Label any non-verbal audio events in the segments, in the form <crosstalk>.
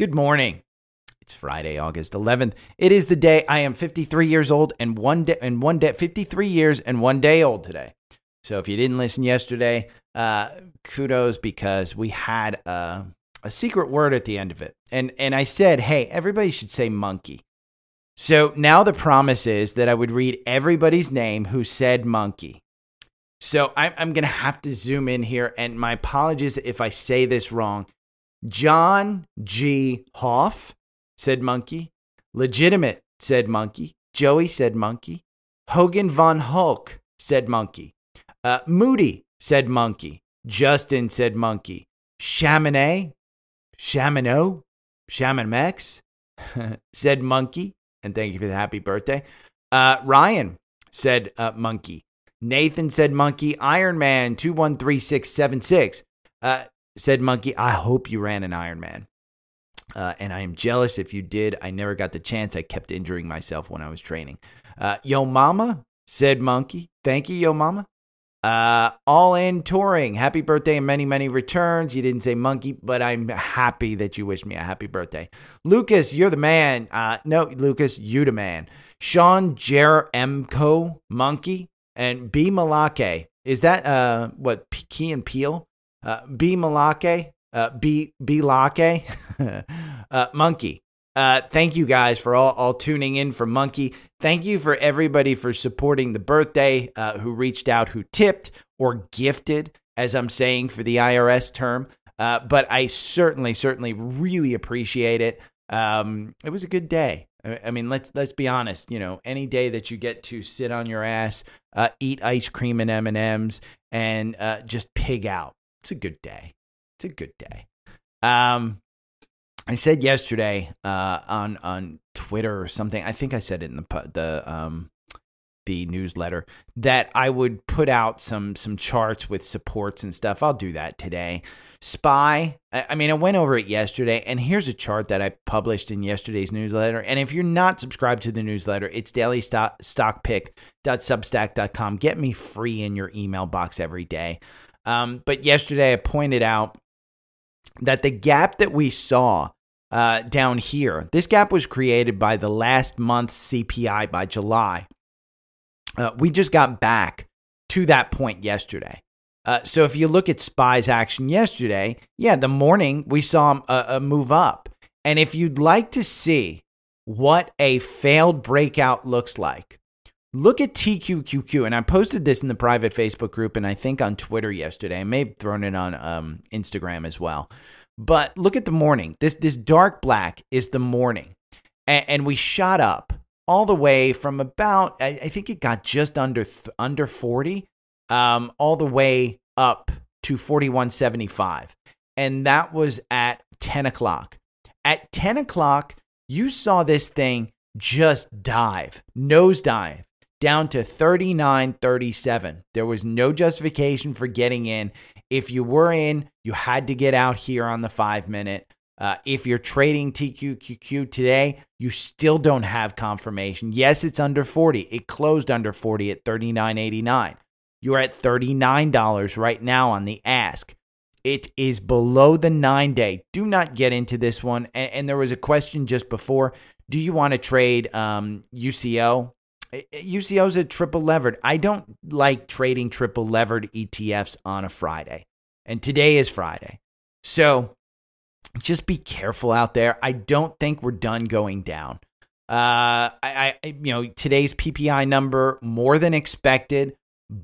Good morning. It's Friday, August 11th. It is the day I am 53 years old and one day and one day 53 years and one day old today. So if you didn't listen yesterday, uh, kudos because we had a, a secret word at the end of it. And and I said, "Hey, everybody should say monkey." So now the promise is that I would read everybody's name who said monkey. So I'm, I'm going to have to zoom in here, and my apologies if I say this wrong. John G. Hoff said monkey. Legitimate said monkey. Joey said monkey. Hogan von Hulk said monkey. Uh, Moody said monkey. Justin said monkey. Chamonix, Chamonix, Chamonix <laughs> said monkey. And thank you for the happy birthday. Uh, Ryan said uh, monkey. Nathan said monkey. Iron Man 213676 uh, said monkey. I hope you ran an Iron Man. Uh, and I am jealous if you did. I never got the chance. I kept injuring myself when I was training. Uh, Yo Mama said monkey. Thank you, Yo Mama. Uh, all in touring. Happy birthday and many, many returns. You didn't say monkey, but I'm happy that you wished me a happy birthday. Lucas, you're the man. Uh, no, Lucas, you the man. Sean Jeremko, monkey, and B Malake. Is that uh what Key and Peele? Uh, B Malake, uh, B B Lake, <laughs> uh, monkey. Uh, thank you guys for all, all tuning in for Monkey. Thank you for everybody for supporting the birthday, uh, who reached out, who tipped or gifted, as I'm saying for the IRS term. Uh, but I certainly, certainly really appreciate it. Um, it was a good day. I mean, let's let's be honest. You know, any day that you get to sit on your ass, uh, eat ice cream and M and M's, and uh, just pig out, it's a good day. It's a good day. Um, I said yesterday uh, on on Twitter or something. I think I said it in the the um, the newsletter that I would put out some some charts with supports and stuff. I'll do that today. Spy. I, mean, I went over it yesterday, and here's a chart that I published in yesterday's newsletter. And if you're not subscribed to the newsletter, it's daily stock, dailystockpick.substack.com. Get me free in your email box every day. Um, but yesterday, I pointed out that the gap that we saw uh, down here, this gap was created by the last month's CPI by July. Uh, we just got back to that point yesterday. Uh, so if you look at SPY's action yesterday, yeah, the morning we saw a, a move up. And if you'd like to see what a failed breakout looks like, look at TQQQ. And I posted this in the private Facebook group and I think on Twitter yesterday. I may have thrown it on um, Instagram as well. But look at the morning. This this dark black is the morning, and, and we shot up all the way from about I, I think it got just under th- under forty, um, all the way up to forty one seventy five, and that was at ten o'clock. At ten o'clock, you saw this thing just dive, nosedive down to 39.37. There was no justification for getting in. If you were in, you had to get out here on the five minute. Uh, if you're trading TQQQ today, you still don't have confirmation. Yes, it's under 40. It closed under 40 at 39.89. You're at $39 right now on the ask. It is below the nine day. Do not get into this one. And, and there was a question just before. Do you want to trade um, UCO? UCO's a triple levered. I don't like trading triple levered ETFs on a Friday. And today is Friday. So just be careful out there. I don't think we're done going down. Uh, I, I, you know, today's PPI number more than expected,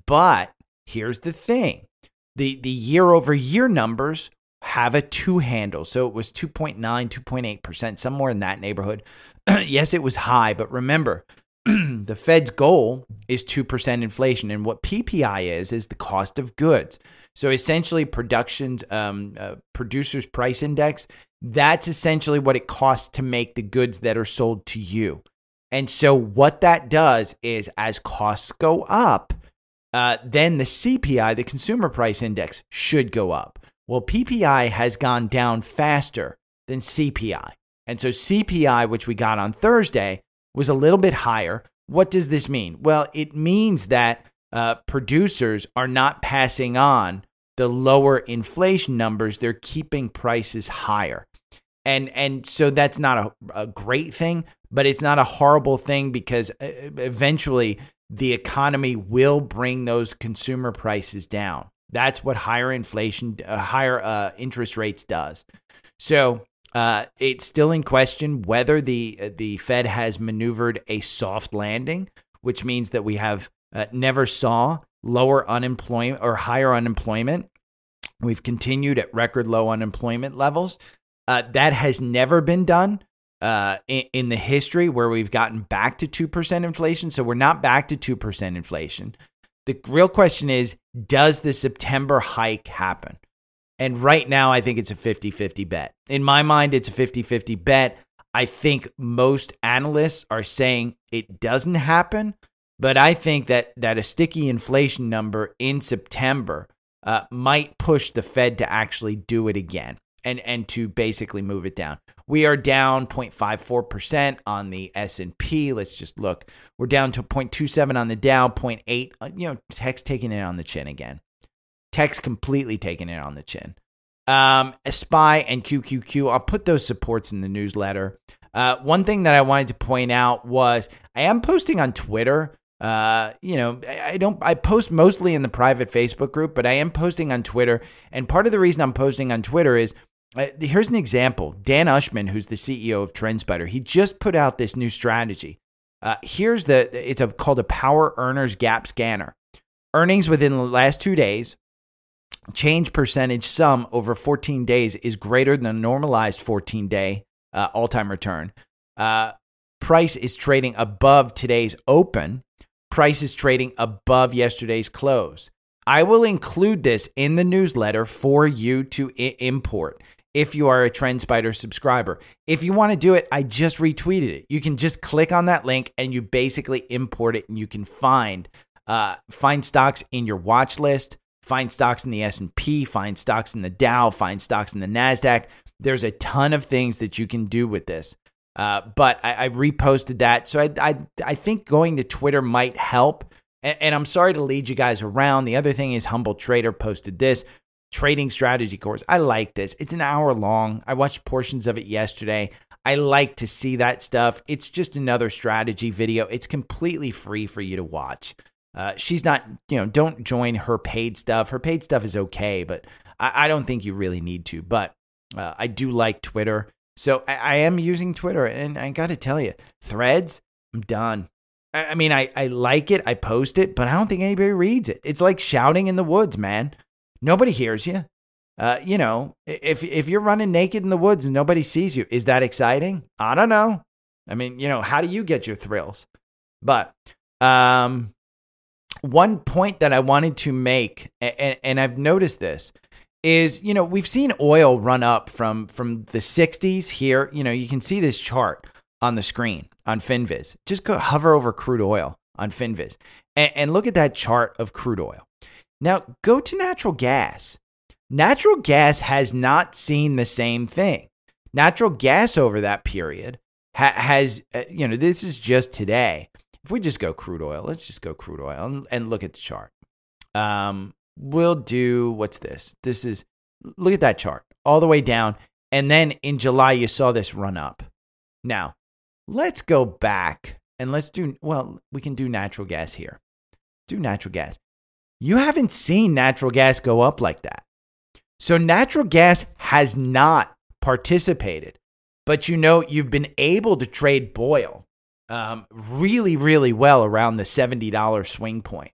but here's the thing: the the year over year numbers have a two handle, so it was 2.9, 2.8 percent, somewhere in that neighborhood. <clears throat> yes, it was high, but remember, <clears throat> the Fed's goal is 2% inflation. And what PPI is, is the cost of goods. So essentially, production's um, uh, producers' price index, That's essentially what it costs to make the goods that are sold to you. And so, what that does is as costs go up, uh, then the CPI, the consumer price index, should go up. Well, PPI has gone down faster than CPI. And so, CPI, which we got on Thursday, was a little bit higher. What does this mean? Well, it means that uh, producers are not passing on the lower inflation numbers, they're keeping prices higher. And, and so that's not a, a great thing, but it's not a horrible thing because uh, eventually the economy will bring those consumer prices down. That's what higher inflation, uh, higher uh, interest rates does. So uh, it's still in question whether the uh, the Fed has maneuvered a soft landing, which means that we have uh, never saw lower unemployment or higher unemployment. We've continued at record low unemployment levels. Uh, that has never been done uh, in, in, the history where we've gotten back to 2% inflation. So we're not back to 2% inflation. The real question is Does the September hike happen? And right now, I think it's a 50 50 bet. In my mind, it's a 50 50 bet. I think most analysts are saying it doesn't happen, but I think that, that a sticky inflation number in September uh, might push the Fed to actually do it again and and to basically move it down. We are down 0.54% on the S&P. Let's just look. We're down to 0.27 on the Dow, 0.8. Uh, you know, Tech's taking it on the chin again. Tech's completely taking it on the chin. Um, SPY and QQQ, I'll put those supports in the newsletter. Uh, one thing that I wanted to point out was I am posting on Twitter uh, you know, I don't, I post mostly in the private Facebook group, but I am posting on Twitter. And part of the reason I'm posting on Twitter is uh, here's an example Dan Ushman, who's the CEO of TrendSpider, he just put out this new strategy. Uh, here's the, it's a, called a Power Earners Gap Scanner. Earnings within the last two days, change percentage sum over 14 days is greater than a normalized 14 day uh, all time return. Uh, price is trading above today's open price is trading above yesterday's close. I will include this in the newsletter for you to I- import if you are a TrendSpider subscriber. If you want to do it, I just retweeted it. You can just click on that link and you basically import it and you can find uh, find stocks in your watch list, find stocks in the S&P, find stocks in the Dow, find stocks in the Nasdaq. There's a ton of things that you can do with this. Uh, but I, I, reposted that. So I, I, I think going to Twitter might help. And, and, I'm sorry to lead you guys around. The other thing is Humble Trader posted this trading strategy course. I like this. It's an hour long. I watched portions of it yesterday. I like to see that stuff. It's just another strategy video. It's completely free for you to watch. Uh, she's not, you know, don't join her paid stuff. Her paid stuff is okay, but I, I don't think you really need to. But uh, I do like Twitter. So I, I am using Twitter, and I got to tell you, threads, I'm done. I, I mean, I, I like it, I post it, but I don't think anybody reads it. It's like shouting in the woods, man. Nobody hears you. Uh, you know, if if you're running naked in the woods and nobody sees you, is that exciting? I don't know. I mean, you know, how do you get your thrills? But um, one point that I wanted to make, and, and I've noticed this, is you know we've seen oil run up from from the 60s here. You know you can see this chart on the screen on finviz. Just go hover over crude oil on finviz and, and look at that chart of crude oil. Now go to natural gas. Natural gas has not seen the same thing. Natural gas over that period ha- has uh, you know this is just today if we just go crude oil let's just go crude oil and, and look at the chart um, we'll do what's this? This is look at that chart all the way down. And then in July, you saw this run up. Now, let's go back and let's do, well, we can do natural gas here. Do natural gas. You haven't seen natural gas go up like that. So, natural gas has not participated, but you know, you've been able to trade BOIL um, really, really well around the $70 swing point.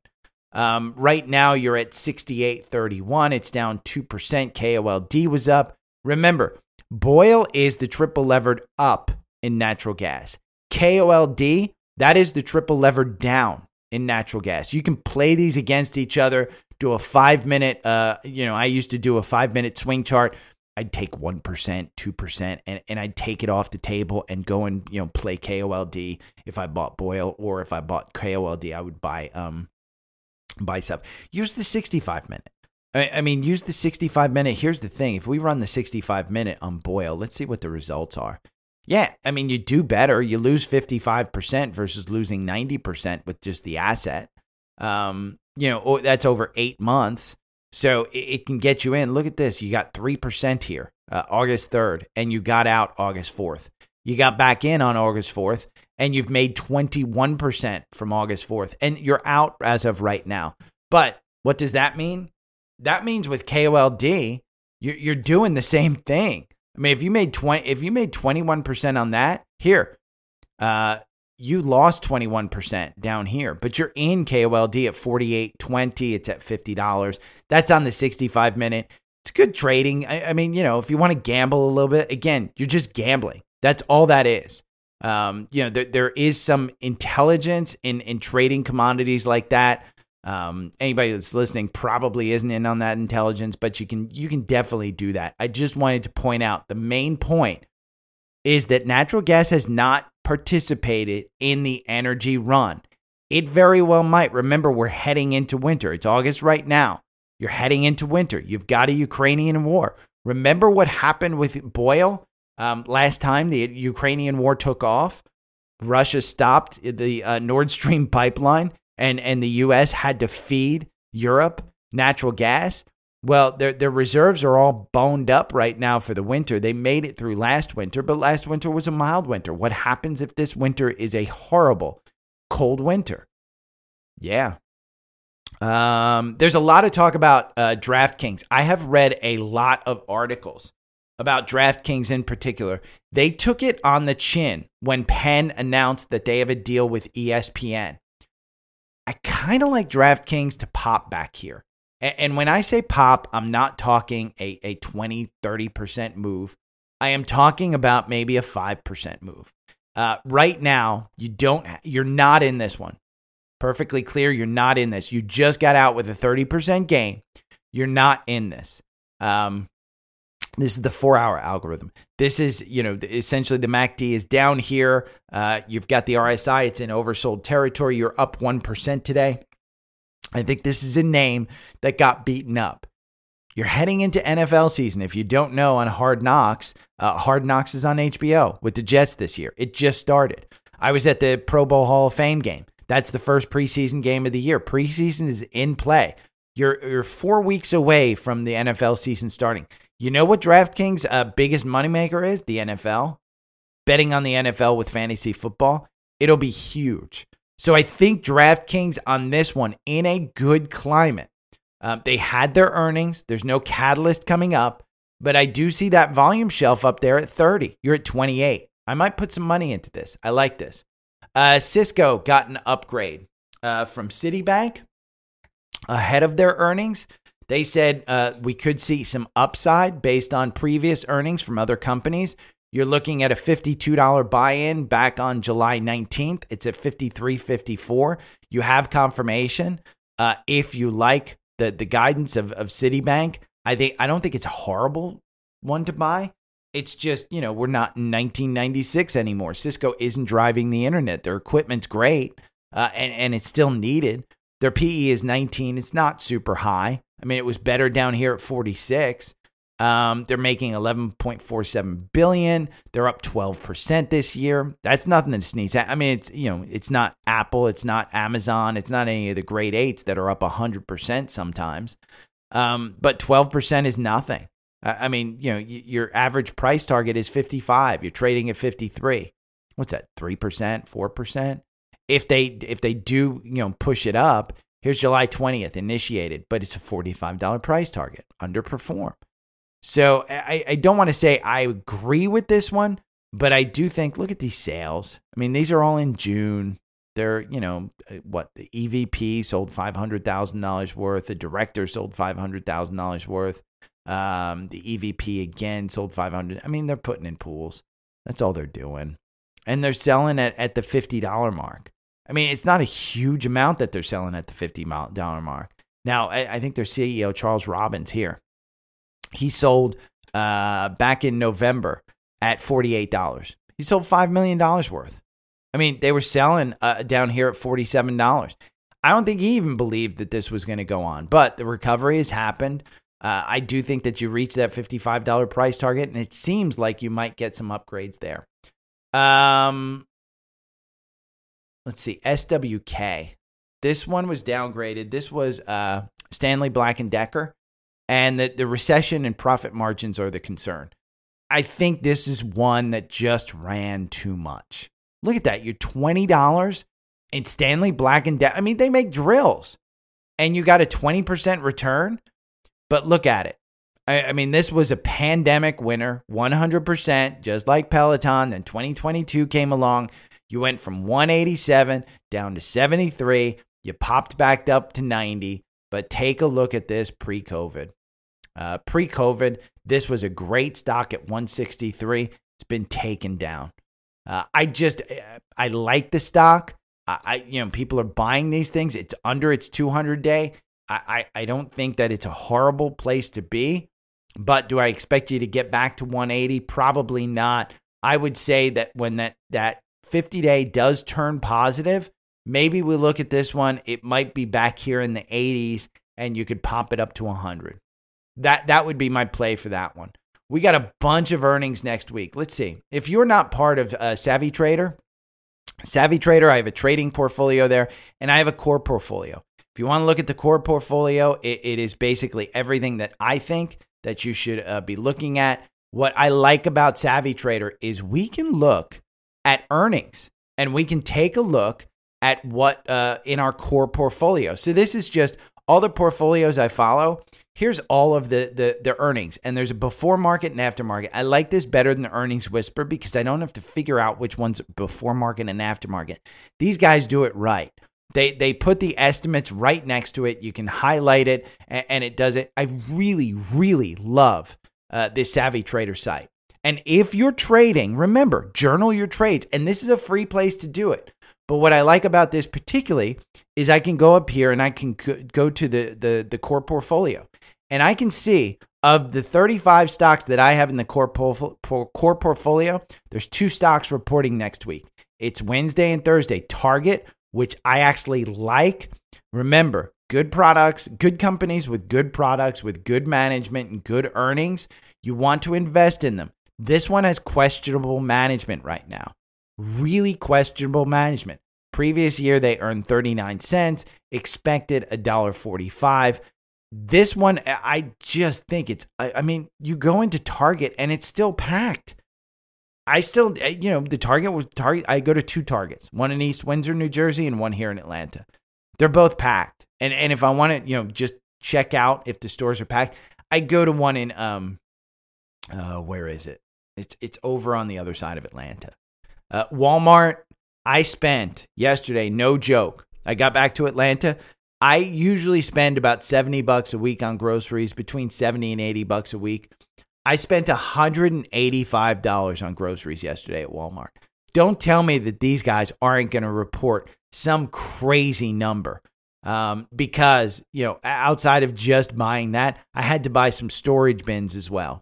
Um, right now, you're at 68.31. It's down 2%. KOLD was up. Remember, BOIL is the triple levered up in natural gas. KOLD, that is the triple levered down in natural gas. You can play these against each other, do a five minute, uh, you know, I used to do a five minute swing chart. I'd take 1%, 2%, and, and I'd take it off the table and go and, you know, play KOLD if I bought BOIL or if I bought KOLD, I would buy um buy stuff. Use the 65 minute. I, I mean, use the 65 minute. Here's the thing. If we run the 65 minute on BOIL, let's see what the results are. Yeah, I mean, you do better. You lose 55% versus losing 90% with just the asset. Um, you know, that's over eight months. So it, it can get you in. Look at this. You got 3% here, uh, August 3rd, and you got out August 4th. You got back in on August 4th, and you've made 21% from August 4th, and you're out as of right now. But what does that mean? That means with KOLD, you're, you're doing the same thing. I mean, if you made 20, if you made 21% on that, here, uh, you lost 21% down here, but you're in KOLD at 48.20. It's at $50. That's on the 65 minute. It's good trading. I, I mean, you know, if you want to gamble a little bit, again, you're just gambling. That's all that is. Um, you know, there, there is some intelligence in, in trading commodities like that. Um, anybody that's listening probably isn't in on that intelligence, but you can you can definitely do that. I just wanted to point out the main point is that natural gas has not participated in the energy run. It very well might. Remember, we're heading into winter. It's August right now. You're heading into winter. You've got a Ukrainian war. Remember what happened with BOIL um, last time the Ukrainian war took off? Russia stopped the uh, Nord Stream pipeline, and, and the U.S. had to feed Europe natural gas. Well, their their reserves are all boned up right now for the winter. They made it through last winter, but last winter was a mild winter. What happens if this winter is a horrible cold winter? Yeah. Um, there's a lot of talk about uh, DraftKings. I have read a lot of articles about DraftKings in particular. They took it on the chin when Penn announced that they have a deal with ESPN. I kind of like DraftKings to pop back here. And when I say pop, I'm not talking a, a 20, 30% move. I am talking about maybe a 5% move. Uh, right now, you don't, you're not in this one. Perfectly clear, you're not in this. You just got out with a 30% gain. You're not in this. Um, this is the four hour algorithm. This is, you know, essentially the MACD is down here. Uh, you've got the RSI, it's in oversold territory. You're up 1% today. I think this is a name that got beaten up. You're heading into NFL season. If you don't know, on Hard Knocks, uh, Hard Knocks is on HBO with the Jets this year. It just started. I was at the Pro Bowl Hall of Fame game. That's the first preseason game of the year. Preseason is in play. You're, you're four weeks away from the NFL season starting. You know what DraftKings' uh, biggest moneymaker is? The NFL. Betting on the NFL with fantasy football. It'll be huge. So I think DraftKings on this one in a good climate. Um, they had their earnings. There's no catalyst coming up, but I do see that volume shelf up there at 30. You're at 28. I might put some money into this. I like this. Uh, Cisco got an upgrade uh, from Citibank ahead of their earnings. They said uh, we could see some upside based on previous earnings from other companies. You're looking at a $52 buy-in back on July 19th. It's at 53.54. You have confirmation. Uh, if you like the the guidance of, of Citibank, I think I don't think it's a horrible one to buy. It's just, you know, we're not in 1996 anymore. Cisco isn't driving the internet. Their equipment's great, uh, and, and it's still needed. Their PE is 19. It's not super high. I mean, it was better down here at 46. Um, they're making 11.47 billion. They're up 12% this year. That's nothing to sneeze at. I mean, it's you know, it's not Apple, it's not Amazon, it's not any of the great eights that are up 100% sometimes. Um, but 12% is nothing. I mean, you know, your average price target is 55. You're trading at 53. What's that? 3%, 4%? If they if they do, you know, push it up, here's July 20th initiated, but it's a $45 price target. Underperform. So I, I don't want to say I agree with this one, but I do think look at these sales. I mean, these are all in June. They're, you know, uh, what the EVP sold $500,000 worth, the director sold $500,000 worth. Um, the EVP again sold 500. I mean, they're putting in pools. That's all they're doing. And they're selling at, at the $50 mark. I mean, it's not a huge amount that they're selling at the $50 mark. Now, I, I think their CEO, Charles Robbins, here, he sold uh, back in November at $48. He sold $5 million worth. I mean, they were selling uh, down here at $47. I don't think he even believed that this was going to go on, but the recovery has happened. Uh, I do think that you reach that $55 price target, and it seems like you might get some upgrades there. Um, let's see, SWK. This one was downgraded. This was uh, Stanley Black and Decker, and the, the recession and profit margins are the concern. I think this is one that just ran too much. Look at that. You're $20 and Stanley Black and Decker. I mean, they make drills and you got a 20% return. But look at it. I, I mean, this was a pandemic winner, 100%, just like Peloton. Then 2022 came along. You went from 187 down to 73. You popped back up to 90. But take a look at this pre COVID. Uh, pre COVID, this was a great stock at 163. It's been taken down. Uh, I just, I like the stock. I, I, you know, people are buying these things. It's under its 200 day. I, I, I don't think that it's a horrible place to be. But do I expect you to get back to 180? Probably not. I would say that when that that 50 day does turn positive, maybe we look at this one. It might be back here in the 80s, and you could pop it up to 100. That that would be my play for that one. We got a bunch of earnings next week. Let's see. If you're not part of uh, Savvy Trader, Savvy Trader, I have a trading portfolio there, and I have a core portfolio. If you want to look at the core portfolio, it, it is basically everything that I think that you should uh, be looking at. What I like about Savvy Trader is we can look at earnings and we can take a look at what uh, in our core portfolio. So this is just all the portfolios I follow. Here's all of the, the the earnings, and there's a before market and after market. I like this better than the earnings whisper because I don't have to figure out which one's before market and after market. These guys do it right. They they put the estimates right next to it. You can highlight it, and, and it does it. I really really love uh, this Savvy Trader site. And if you're trading, remember journal your trades, and this is a free place to do it. But what I like about this particularly is I can go up here and I can go to the the the core portfolio, and I can see of the 35 stocks that I have in the core core portfolio, there's two stocks reporting next week. It's Wednesday and Thursday. Target which I actually like. Remember, good products, good companies with good products, with good management and good earnings. You want to invest in them. This one has questionable management right now. Really questionable management. Previous year they earned 39 cents, expected $1.45. This one I just think it's I mean, you go into Target and it's still packed. I still, you know, the target was target. I go to two targets, one in East Windsor, New Jersey, and one here in Atlanta. They're both packed, and and if I want to, you know, just check out if the stores are packed, I go to one in um, uh, where is it? It's it's over on the other side of Atlanta. Uh, Walmart. I spent yesterday, no joke. I got back to Atlanta. I usually spend about 70 bucks a week on groceries, between 70 and 80 bucks a week. I spent $185 on groceries yesterday at Walmart. Don't tell me that these guys aren't going to report some crazy number. Um, because, you know, outside of just buying that, I had to buy some storage bins as well.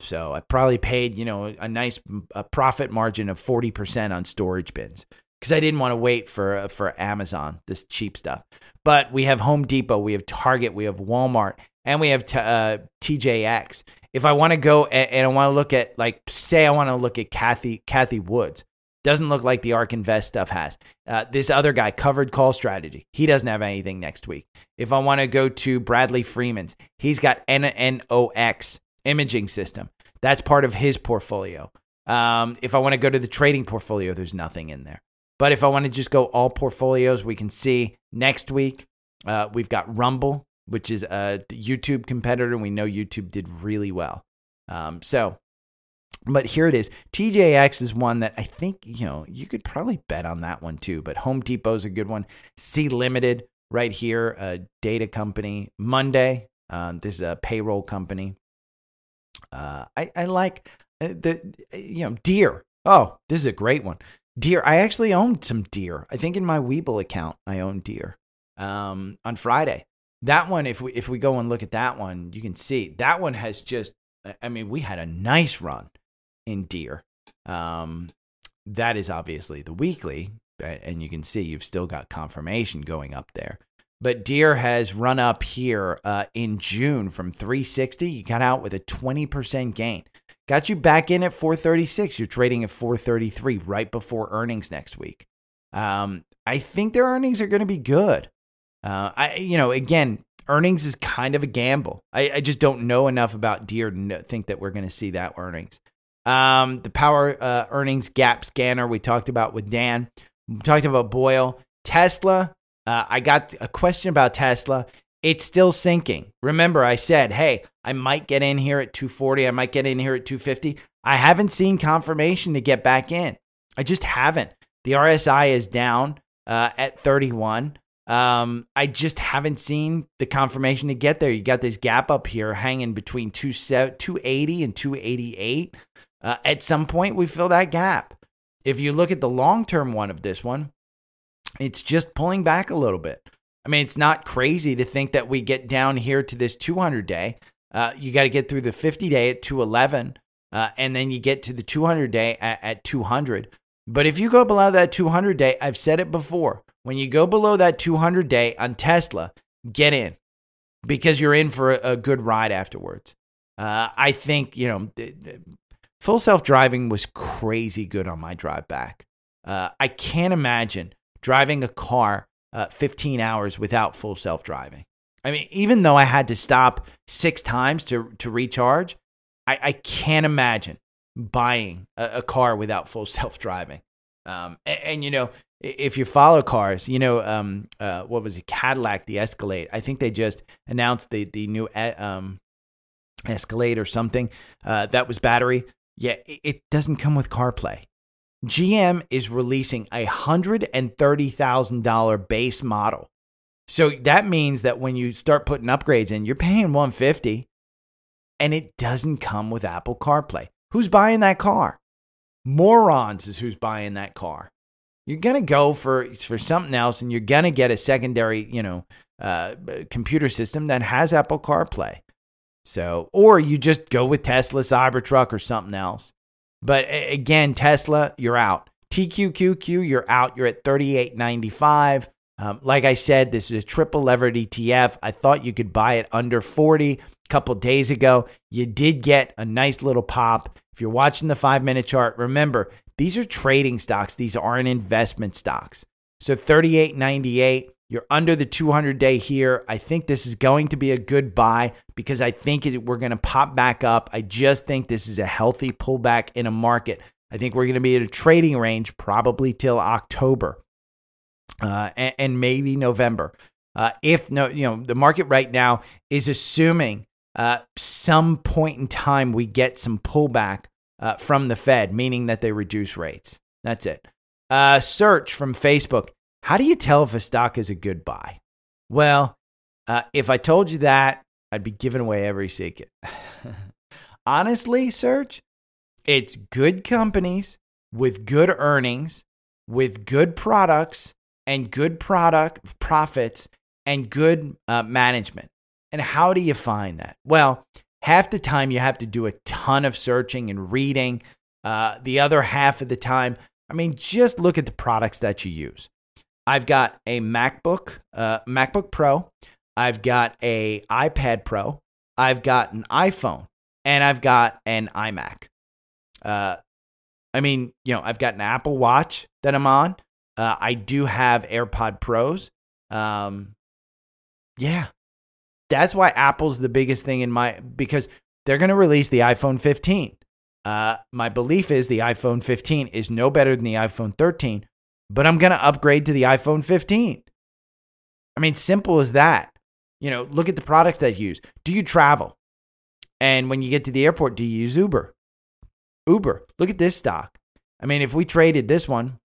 So I probably paid, you know, a nice a profit margin of 40% on storage bins because I didn't want to wait for for Amazon, this cheap stuff. But we have Home Depot, we have Target, we have Walmart, and we have t- uh, TJX if I want to go and, and I want to look at like say I want to look at Kathy Cathie Woods, doesn't look like the ARK Invest stuff has. Uh, this other guy, Covered Call Strategy, he doesn't have anything next week. If I want to go to Bradley Freeman's, he's got NNOX imaging system. That's part of his portfolio. Um, if I want to go to the trading portfolio, there's nothing in there. But if I want to just go all portfolios, we can see next week uh, we've got Rumble, which is a YouTube competitor. We know YouTube did really well. Um, so, but here it is. TJX is one that I think, you know, you could probably bet on that one too. But Home Depot is a good one. Sea Limited right here, a data company. Monday, uh, this is a payroll company. Uh, I, I like uh, the, you know, Deere. Oh, this is a great one. Deere. I actually owned some Deere. I think in my Webull account, I own Deere um, on Friday that one if we if we go and look at that one you can see that one has just I mean, we had a nice run in Deere. Um, that is obviously the weekly, and you can see you've still got confirmation going up there. But Deere has run up here uh, in June from 360. You got out with a 20% gain. Got you back in at 436. You're trading at 433 right before earnings next week. Um, I think their earnings are going to be good. Uh, I, you know, again, earnings is kind of a gamble. I, I just don't know enough about Deere to think that we're going to see that earnings. Um, the power uh, earnings gap scanner we talked about with Dan. We talked about BOIL, Tesla, uh, I got a question about Tesla. It's still sinking. Remember, I said, hey, I might get in here at 240. I might get in here at 250. I haven't seen confirmation to get back in. I just haven't. The RSI is down uh, at 31. Um, I just haven't seen the confirmation to get there. You got this gap up here hanging between 280 and 288. Uh, at some point, we fill that gap. If you look at the long term one of this one, it's just pulling back a little bit. I mean, it's not crazy to think that we get down here to this 200 day. Uh, you got to get through the 50 day at 211, uh, and then you get to the 200 day at, at 200. But if you go below that 200 day, I've said it before, when you go below that 200 day on Tesla, get in because you're in for a, a good ride afterwards. Uh, I think, you know, full self driving was crazy good on my drive back. Uh, I can't imagine driving a car uh, 15 hours without full self driving. I mean, even though I had to stop six times to, to recharge, I, I can't imagine buying a, a car without full <laughs> self driving. Um, and, and, you know, if you follow cars, you know, um, uh, what was it, Cadillac, the Escalade. I think they just announced the the new um, Escalade or something uh, that was battery. Yeah, it doesn't come with CarPlay. GM is releasing a $130,000 base model. So that means that when you start putting upgrades in, you're paying 150 and it doesn't come with Apple CarPlay. Who's buying that car? Morons is who's buying that car. You're going to go for for something else and you're going to get a secondary, you know, uh, computer system that has Apple CarPlay. So, or you just go with Tesla Cybertruck or something else. But again, Tesla, you're out. TQQQ, you're out. You're at 38.95. Um, like I said, this is a triple levered ETF. I thought you could buy it under 40 a couple days ago. You did get a nice little pop. If you're watching the five minute chart, remember these are trading stocks, these aren't investment stocks. So 38.98, you're under the 200 day here. I think this is going to be a good buy because I think it, we're going to pop back up. I just think this is a healthy pullback in a market. I think we're going to be at a trading range probably till October uh, and, and, maybe November. Uh, if no, you know, the market right now is assuming uh, some point in time we get some pullback uh, from the Fed, meaning that they reduce rates. That's it. Uh, Serge from Facebook. How do you tell if a stock is a good buy? Well, uh, if I told you that, I'd be giving away every secret. <laughs> Honestly, Serge, it's good companies with good earnings, with good products and good product profits and good uh, management. And how do you find that? Well, half the time you have to do a ton of searching and reading. Uh, the other half of the time, I mean, just look at the products that you use. I've got a MacBook, uh, MacBook Pro. I've got a iPad Pro. I've got an iPhone, and I've got an iMac. Uh, I mean, you know, I've got an Apple Watch that I'm on. Uh, I do have AirPod Pros. Um, yeah, that's why Apple's the biggest thing in my because they're going to release the iPhone 15. Uh, my belief is the iPhone 15 is no better than the iPhone 13, but I'm going to upgrade to the iPhone 15. I mean, simple as that. You know, look at the products that you use. Do you travel? And when you get to the airport, do you use Uber? Uber. Look at this stock. I mean, if we traded this one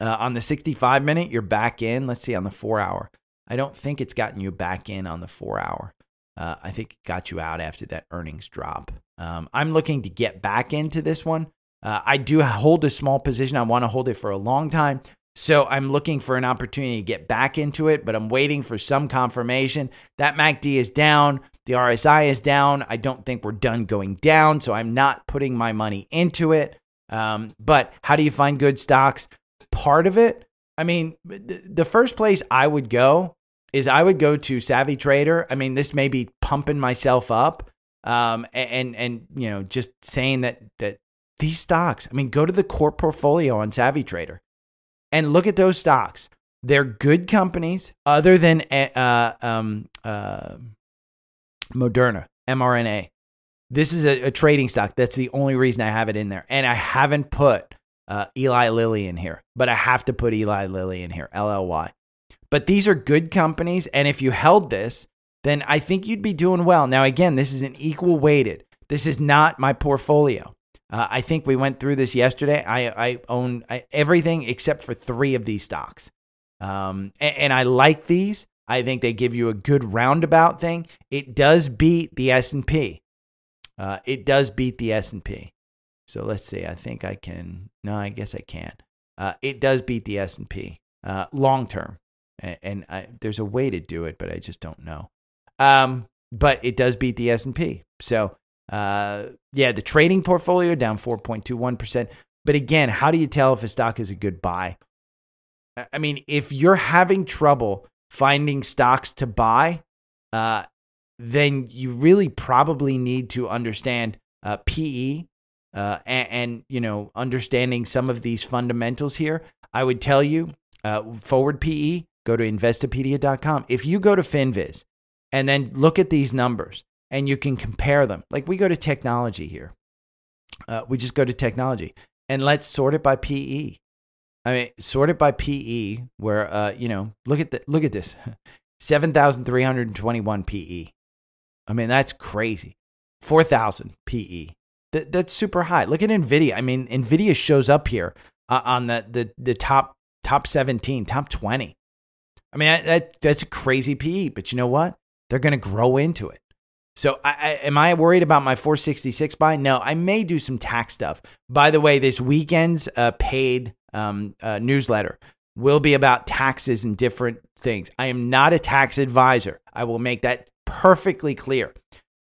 uh, on the 65 minute, you're back in. Let's see on the four hour. I don't think it's gotten you back in on the four hour. Uh, I think it got you out after that earnings drop. Um, I'm looking to get back into this one. Uh, I do hold a small position. I want to hold it for a long time. So I'm looking for an opportunity to get back into it, but I'm waiting for some confirmation. That MACD is down. The RSI is down. I don't think we're done going down, so I'm not putting my money into it. Um, but how do you find good stocks? Part of it, I mean, the first place I would go is I would go to Savvy Trader. I mean, this may be pumping myself up, um, and and you know, just saying that that these stocks. I mean, go to the core portfolio on Savvy Trader and look at those stocks. They're good companies, other than eh, uh, um, uh, Moderna, mRNA. This is a, a, trading stock. That's the only reason I have it in there. And I haven't put uh, Eli Lilly in here, but I have to put Eli Lilly in here, LLY. But these are good companies. And if you held this, then I think you'd be doing well. Now, again, this is an equal weighted. This is not my portfolio. Uh, I think we went through this yesterday. I, I own everything except for three of these stocks. Um, and, and I like these. I think they give you a good roundabout thing. It does beat the S&P. Uh, it does beat the S&P. So let's see. I think I can. No, I guess I can't. Uh, it does beat the S&P uh, long term, and, and I, there's a way to do it, but I just don't know. Um, but it does beat the S&P. So uh, yeah, the trading portfolio down 4.21%. But again, how do you tell if a stock is a good buy? I mean, if you're having trouble finding stocks to buy, uh, then you really probably need to understand uh, PE uh, and, and, you know understanding some of these fundamentals here. I would tell you uh, forward PE. Go to Investopedia.com. If you go to Finviz and then look at these numbers, and you can compare them. Like we go to technology here. Uh, we just go to technology and let's sort it by PE. I mean, sort it by PE, where uh, you know, look at the look at this, <laughs> seven thousand three hundred twenty-one PE. I mean, that's crazy. Four thousand PE. That, that's super high. Look at Nvidia. I mean, Nvidia shows up here uh, on the, the the top top seventeen, top twenty. I mean, that that's a crazy PE. But you know what? They're going to grow into it. So, I, I, am I worried about my 466 buy? No, I may do some tax stuff. By the way, this weekend's uh, paid um, uh, newsletter will be about taxes and different things. I am not a tax advisor. I will make that perfectly clear.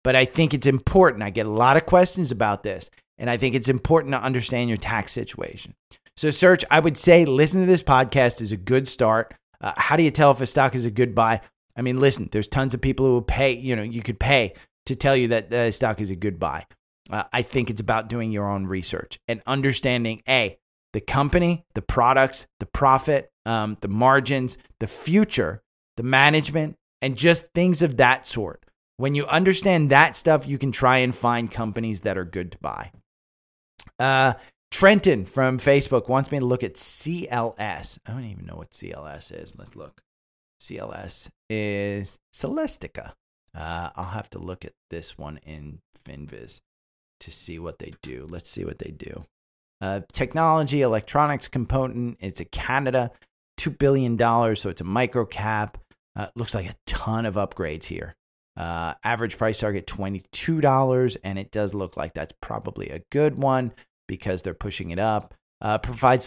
But I think it's important. I get a lot of questions about this, and I think it's important to understand your tax situation. So, Serge, I would say listen to this podcast is a good start. Uh, how do you tell if a stock is a good buy? I mean, listen, there's tons of people who will pay, you know, you could pay to tell you that the stock is a good buy. Uh, I think it's about doing your own research and understanding A, the company, the products, the profit, um, the margins, the future, the management, and just things of that sort. When you understand that stuff, you can try and find companies that are good to buy. Uh, Trenton from Facebook wants me to look at CLS. I don't even know what CLS is. Let's look. CLS is Celestica. Uh, I'll have to look at this one in FinViz to see what they do. Let's see what they do. Uh, technology, electronics component. It's a Canada, $2 billion. So it's a micro cap. Uh, looks like a ton of upgrades here. Uh, average price target $22. And it does look like that's probably a good one because they're pushing it up uh, provides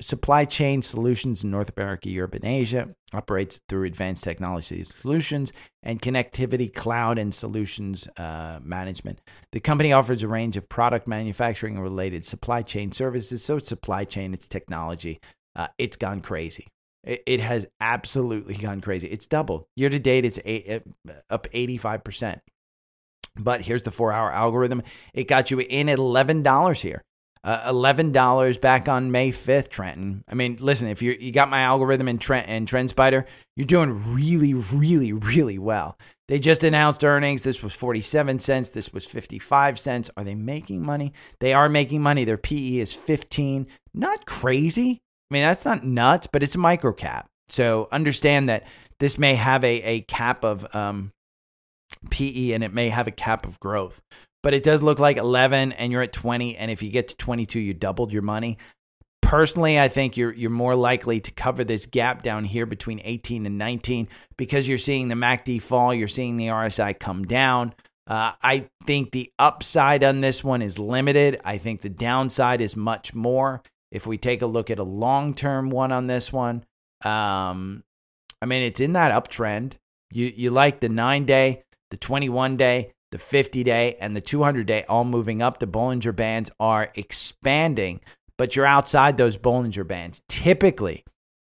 supply chain solutions in North America, Europe, and Asia, operates through advanced technology solutions and connectivity, cloud, and solutions uh, management. The company offers a range of product manufacturing and related supply chain services. So it's supply chain, it's technology. Uh, it's gone crazy. It, it, has absolutely gone crazy. It's doubled. Year to date, it's eight, up 85%. But here's the four hour algorithm. It got you in at $11 here. Uh, $11 back on May 5th, Trenton. I mean, listen, if you you got my algorithm in Trent and TrendSpider, you're doing really, really, really well. They just announced earnings. This was 47 cents. This was 55 cents. Are they making money? They are making money. Their PE is 15. Not crazy. I mean, that's not nuts, but it's a micro cap. So understand that this may have a, a cap of um, PE and it may have a cap of growth but it does look like 11 and you're at 20 and if you get to 22 you doubled your money. Personally i think you're you're more likely to cover this gap down here between 18 and 19 because you're seeing the macd fall you're seeing the rsi come down. Uh, i think the upside on this one is limited. I think the downside is much more. If we take a look at a long-term one on this one um, i mean it's in that uptrend. You you like the nine day the 21 day, the 50 day, and the 200 day all moving up. The Bollinger Bands are expanding, but you're outside those Bollinger Bands. Typically,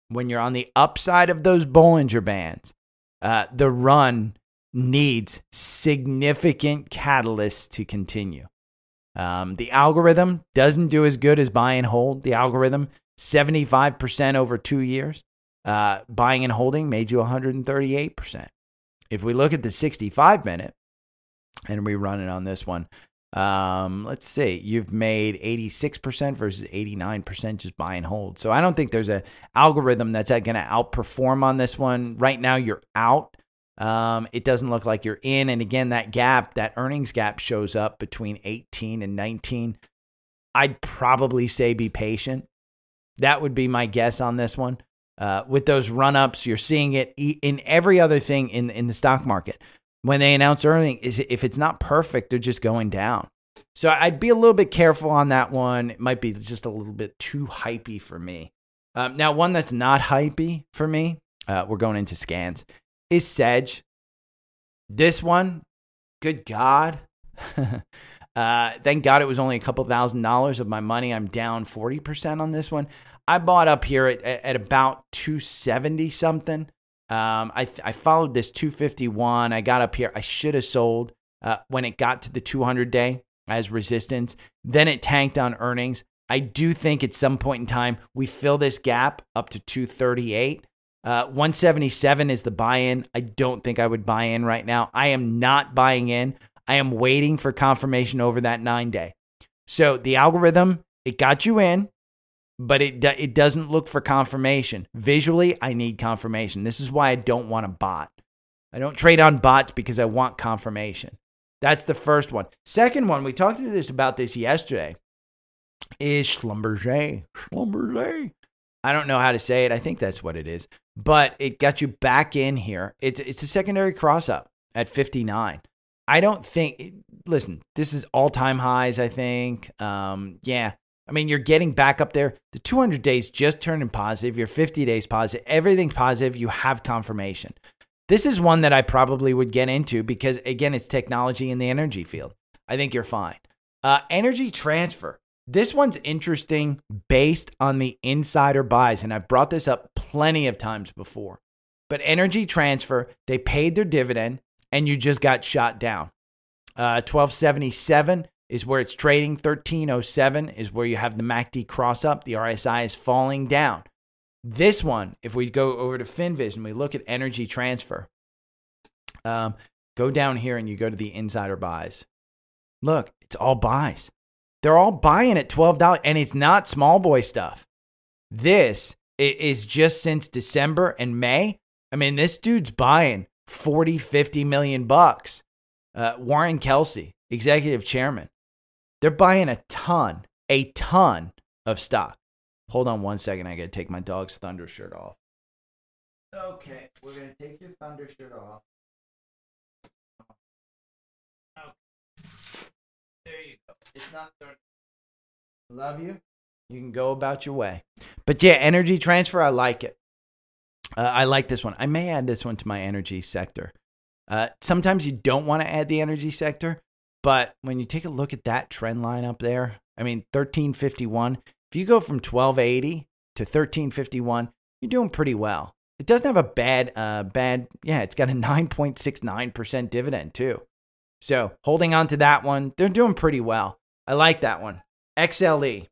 when you're on the upside of those Bollinger Bands, uh, the run needs significant catalysts to continue. Um, the algorithm doesn't do as good as buy and hold. The algorithm, 75% over two years. Uh, buying and holding made you 138%. If we look at the 65 minute and we run it on this one, um, let's see, you've made 86% versus 89% just buy and hold. So I don't think there's a algorithm that's going to outperform on this one. Right now, you're out. Um, it doesn't look like you're in. And again, that gap, that earnings gap shows up between 18 and 19. I'd probably say be patient. That would be my guess on this one. Uh, with those run ups, you're seeing it in every other thing in, in the stock market. When they announce earnings, is if it's not perfect, they're just going down. So I'd be a little bit careful on that one. It might be just a little bit too hypey for me. Um, now, one that's not hypey for me, uh, we're going into scans, is Sedge. This one, good God. <laughs> uh, thank God it was only a couple thousand dollars of my money. I'm down 40% on this one. I bought up here at, at about 270 something. Um, I, I followed this 251. I got up here. I should have sold uh, when it got to the 200 day as resistance. Then it tanked on earnings. I do think at some point in time we fill this gap up to 238. Uh, 177 is the buy in. I don't think I would buy in right now. I am not buying in. I am waiting for confirmation over that nine day. So the algorithm, it got you in, but it, it doesn't look for confirmation. Visually, I need confirmation. This is why I don't want a bot. I don't trade on bots because I want confirmation. That's the first one. Second one, we talked to this about this yesterday, is Schlumberger. Schlumberger. I don't know how to say it. I think that's what it is. But it got you back in here. It's it's a secondary cross up at 59. I don't think listen, this is all-time highs, I think. Um, yeah. I mean, you're getting back up there. The 200 days just turning positive. Your 50 days positive. Everything's positive. You have confirmation. This is one that I probably would get into because, again, it's technology in the energy field. I think you're fine. Uh, energy transfer. This one's interesting based on the insider buys, and I've brought this up plenty of times before. But Energy Transfer, they paid their dividend, and you just got shot down. Uh, 1277 is where it's trading. 1307 is where you have the MACD cross up. The RSI is falling down. This one, if we go over to FinViz, we look at Energy Transfer, um, go down here and you go to the insider buys. Look, it's all buys. They're all buying at $12 and it's not small boy stuff. This is just since December and May. I mean, this dude's buying 40, 50 million bucks. Uh, Warren Kelcy, executive chairman, they're buying a ton, a ton of stock. Hold on one second. I got to take my dog's thunder shirt off. Okay, we're going to take your thunder shirt off. There you go. It's not thirty. Love you. You can go about your way. But yeah, energy transfer, I like it. Uh, I like this one. I may add this one to my energy sector. Uh, sometimes you don't want to add the energy sector, but when you take a look at that trend line up there, I mean, 1351, if you go from 1280 to 1351, you're doing pretty well. It doesn't have a bad, uh, bad, yeah, it's got a <laughs> 9.69% dividend too. So holding on to that one, they're doing pretty well. I like that one. XLE.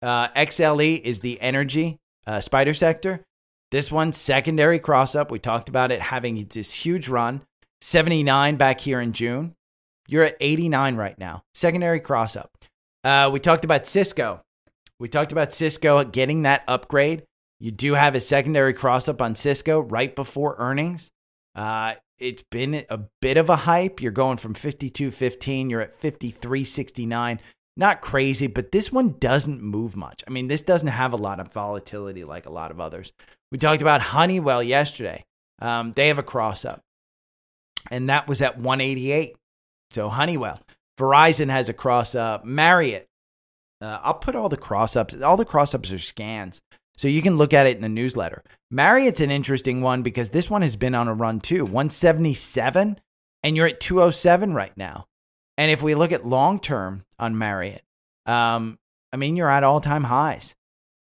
Uh, XLE is the energy uh, SPDR sector. This one, secondary cross up. We talked about it having this huge run. 79 back here in June. You're at 89 right now. Secondary cross up. Uh, we talked about Cisco. We talked about Cisco getting that upgrade. You do have a secondary cross up on Cisco right before earnings. Uh, it's been a bit of a hype. You're going from 52.15, you're at 53.69. Not crazy, but this one doesn't move much. I mean, this doesn't have a lot of volatility like a lot of others. We talked about Honeywell yesterday. Um, they have a cross up, and that was at 188. So Honeywell, Verizon has a cross up. Marriott, uh, I'll put all the cross ups. All the cross ups are scans. So you can look at it in the newsletter. Marriott's an interesting one because this one has been on a run too. 177 and you're at 207 right now. And if we look at long term on Marriott, um, I mean, you're at all time highs,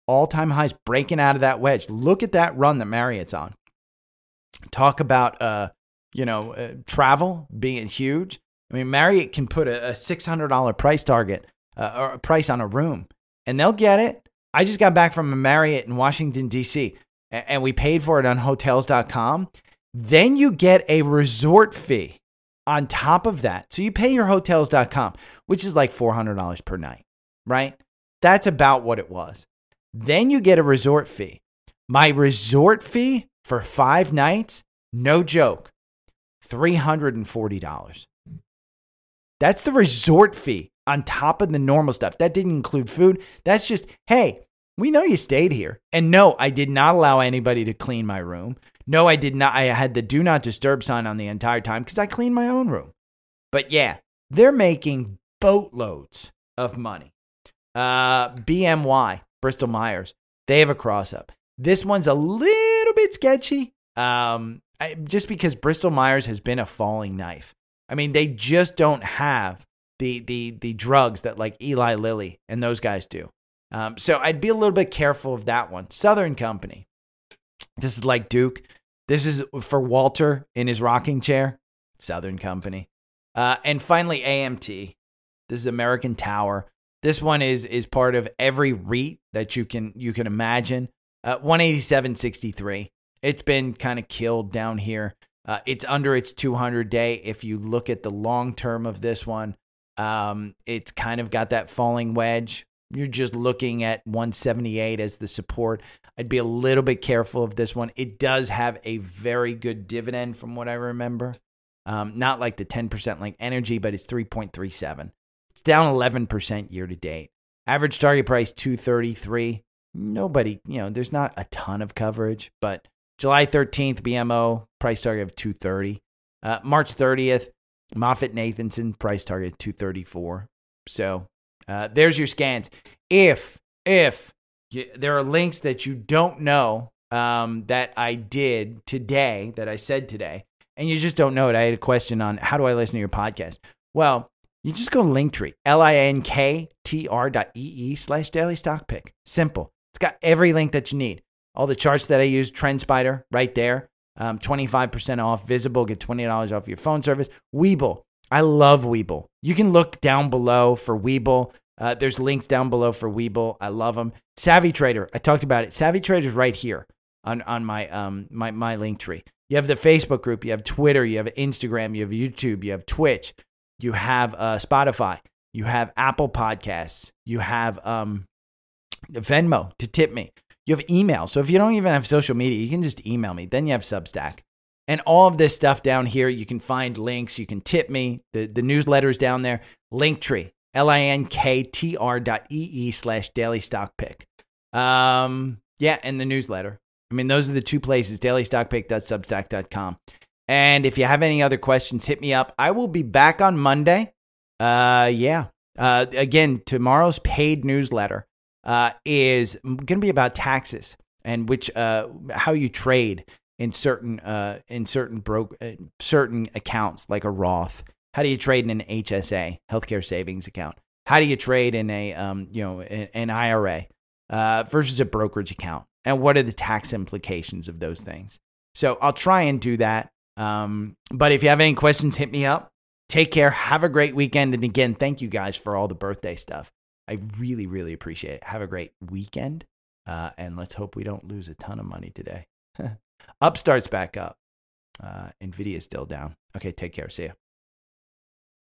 all time highs, breaking out of that wedge. Look at that run that Marriott's on. Talk about, uh, you know, uh, travel being huge. I mean, Marriott can put a, a $600 price target uh, or a price on a room and they'll get it. I just got back from a Marriott in Washington, D.C., and we paid for it on hotels.com. Then you get a resort fee on top of that. So you pay your hotels.com, which is like $400 per night, right? That's about what it was. Then you get a resort fee. My resort fee for five nights, no joke, $340. That's the resort fee on top of the normal stuff. That didn't include food. That's just, hey, we know you stayed here. And no, I did not allow anybody to clean my room. No, I did not. I had the do not disturb sign on the entire time because I cleaned my own room. But yeah, they're making boatloads of money. Uh, BMY, Bristol Myers, they have a cross up. This one's a little bit sketchy. Um, I, just because Bristol Myers has been a falling knife. I mean, they just don't have the the the drugs that like Eli Lilly and those guys do. Um, so I'd be a little bit careful of that one. Southern Company. This is like Duke. This is for Walter in his rocking chair. Southern Company. Uh, and finally, AMT. This is American Tower. This one is is part of every REIT that you can you can imagine. Uh, 187.63. It's been kind of killed down here. Uh, it's under its 200 day. If you look at the long term of this one, um, it's kind of got that falling wedge. You're just looking at 178 as the support. I'd be a little bit careful of this one. It does have a very good dividend from what I remember. Um, not like the 10% like energy, but it's 3.37. It's down 11% year to date. Average target price 233. Nobody, you know, there's not a ton of coverage, but July 13th, BMO, price target of 230. Uh, March 30th, MoffettNathanson, price target 234. So uh, there's your scans. If, if you, there are links that you don't know um, that I did today, that I said today, and you just don't know it, I had a question on how do I listen to your podcast? Well, you just go to Linktree, L-I-N-K-T-R dot E-E slash daily stock pick. Simple. It's got every link that you need all the charts that I use, TrendSpider, right there. Um, 25% off. Visible, get $20 off your phone service. Webull. I love Webull. You can look down below for Webull. Uh, there's links down below for Webull. I love them. Savvy Trader. I talked about it. Savvy Trader is right here on, on my, um, my, my link tree. You have the Facebook group. You have Twitter. You have Instagram. You have YouTube. You have Twitch. You have uh, Spotify. You have Apple Podcasts. You have um, Venmo to tip me. You have email. So if you don't even have social media, you can just email me. Then you have Substack. And all of this stuff down here, you can find links. You can tip me. The, the newsletter is down there. Linktree, L-I-N-K-T-R dot E-E slash daily stock pick. Um, yeah, and the newsletter. I mean, those are the two places, dailystockpick.substack.com. And if you have any other questions, hit me up. I will be back on Monday. Uh, yeah. Uh, again, tomorrow's paid newsletter uh, is going to be about taxes and which uh, how you trade in certain uh, in certain broke uh, certain accounts like a Roth. How do you trade in an HSA, healthcare savings account? How do you trade in a um, you know an IRA uh, versus a brokerage account? And what are the tax implications of those things? So I'll try and do that. Um, but if you have any questions, hit me up. Take care. Have a great weekend. And again, thank you guys for all the birthday stuff. I really, really appreciate it. Have a great weekend. Uh, and let's hope we don't lose a ton of money today. <laughs> up starts back up. Uh, Nvidia is still down. Okay, take care. See ya.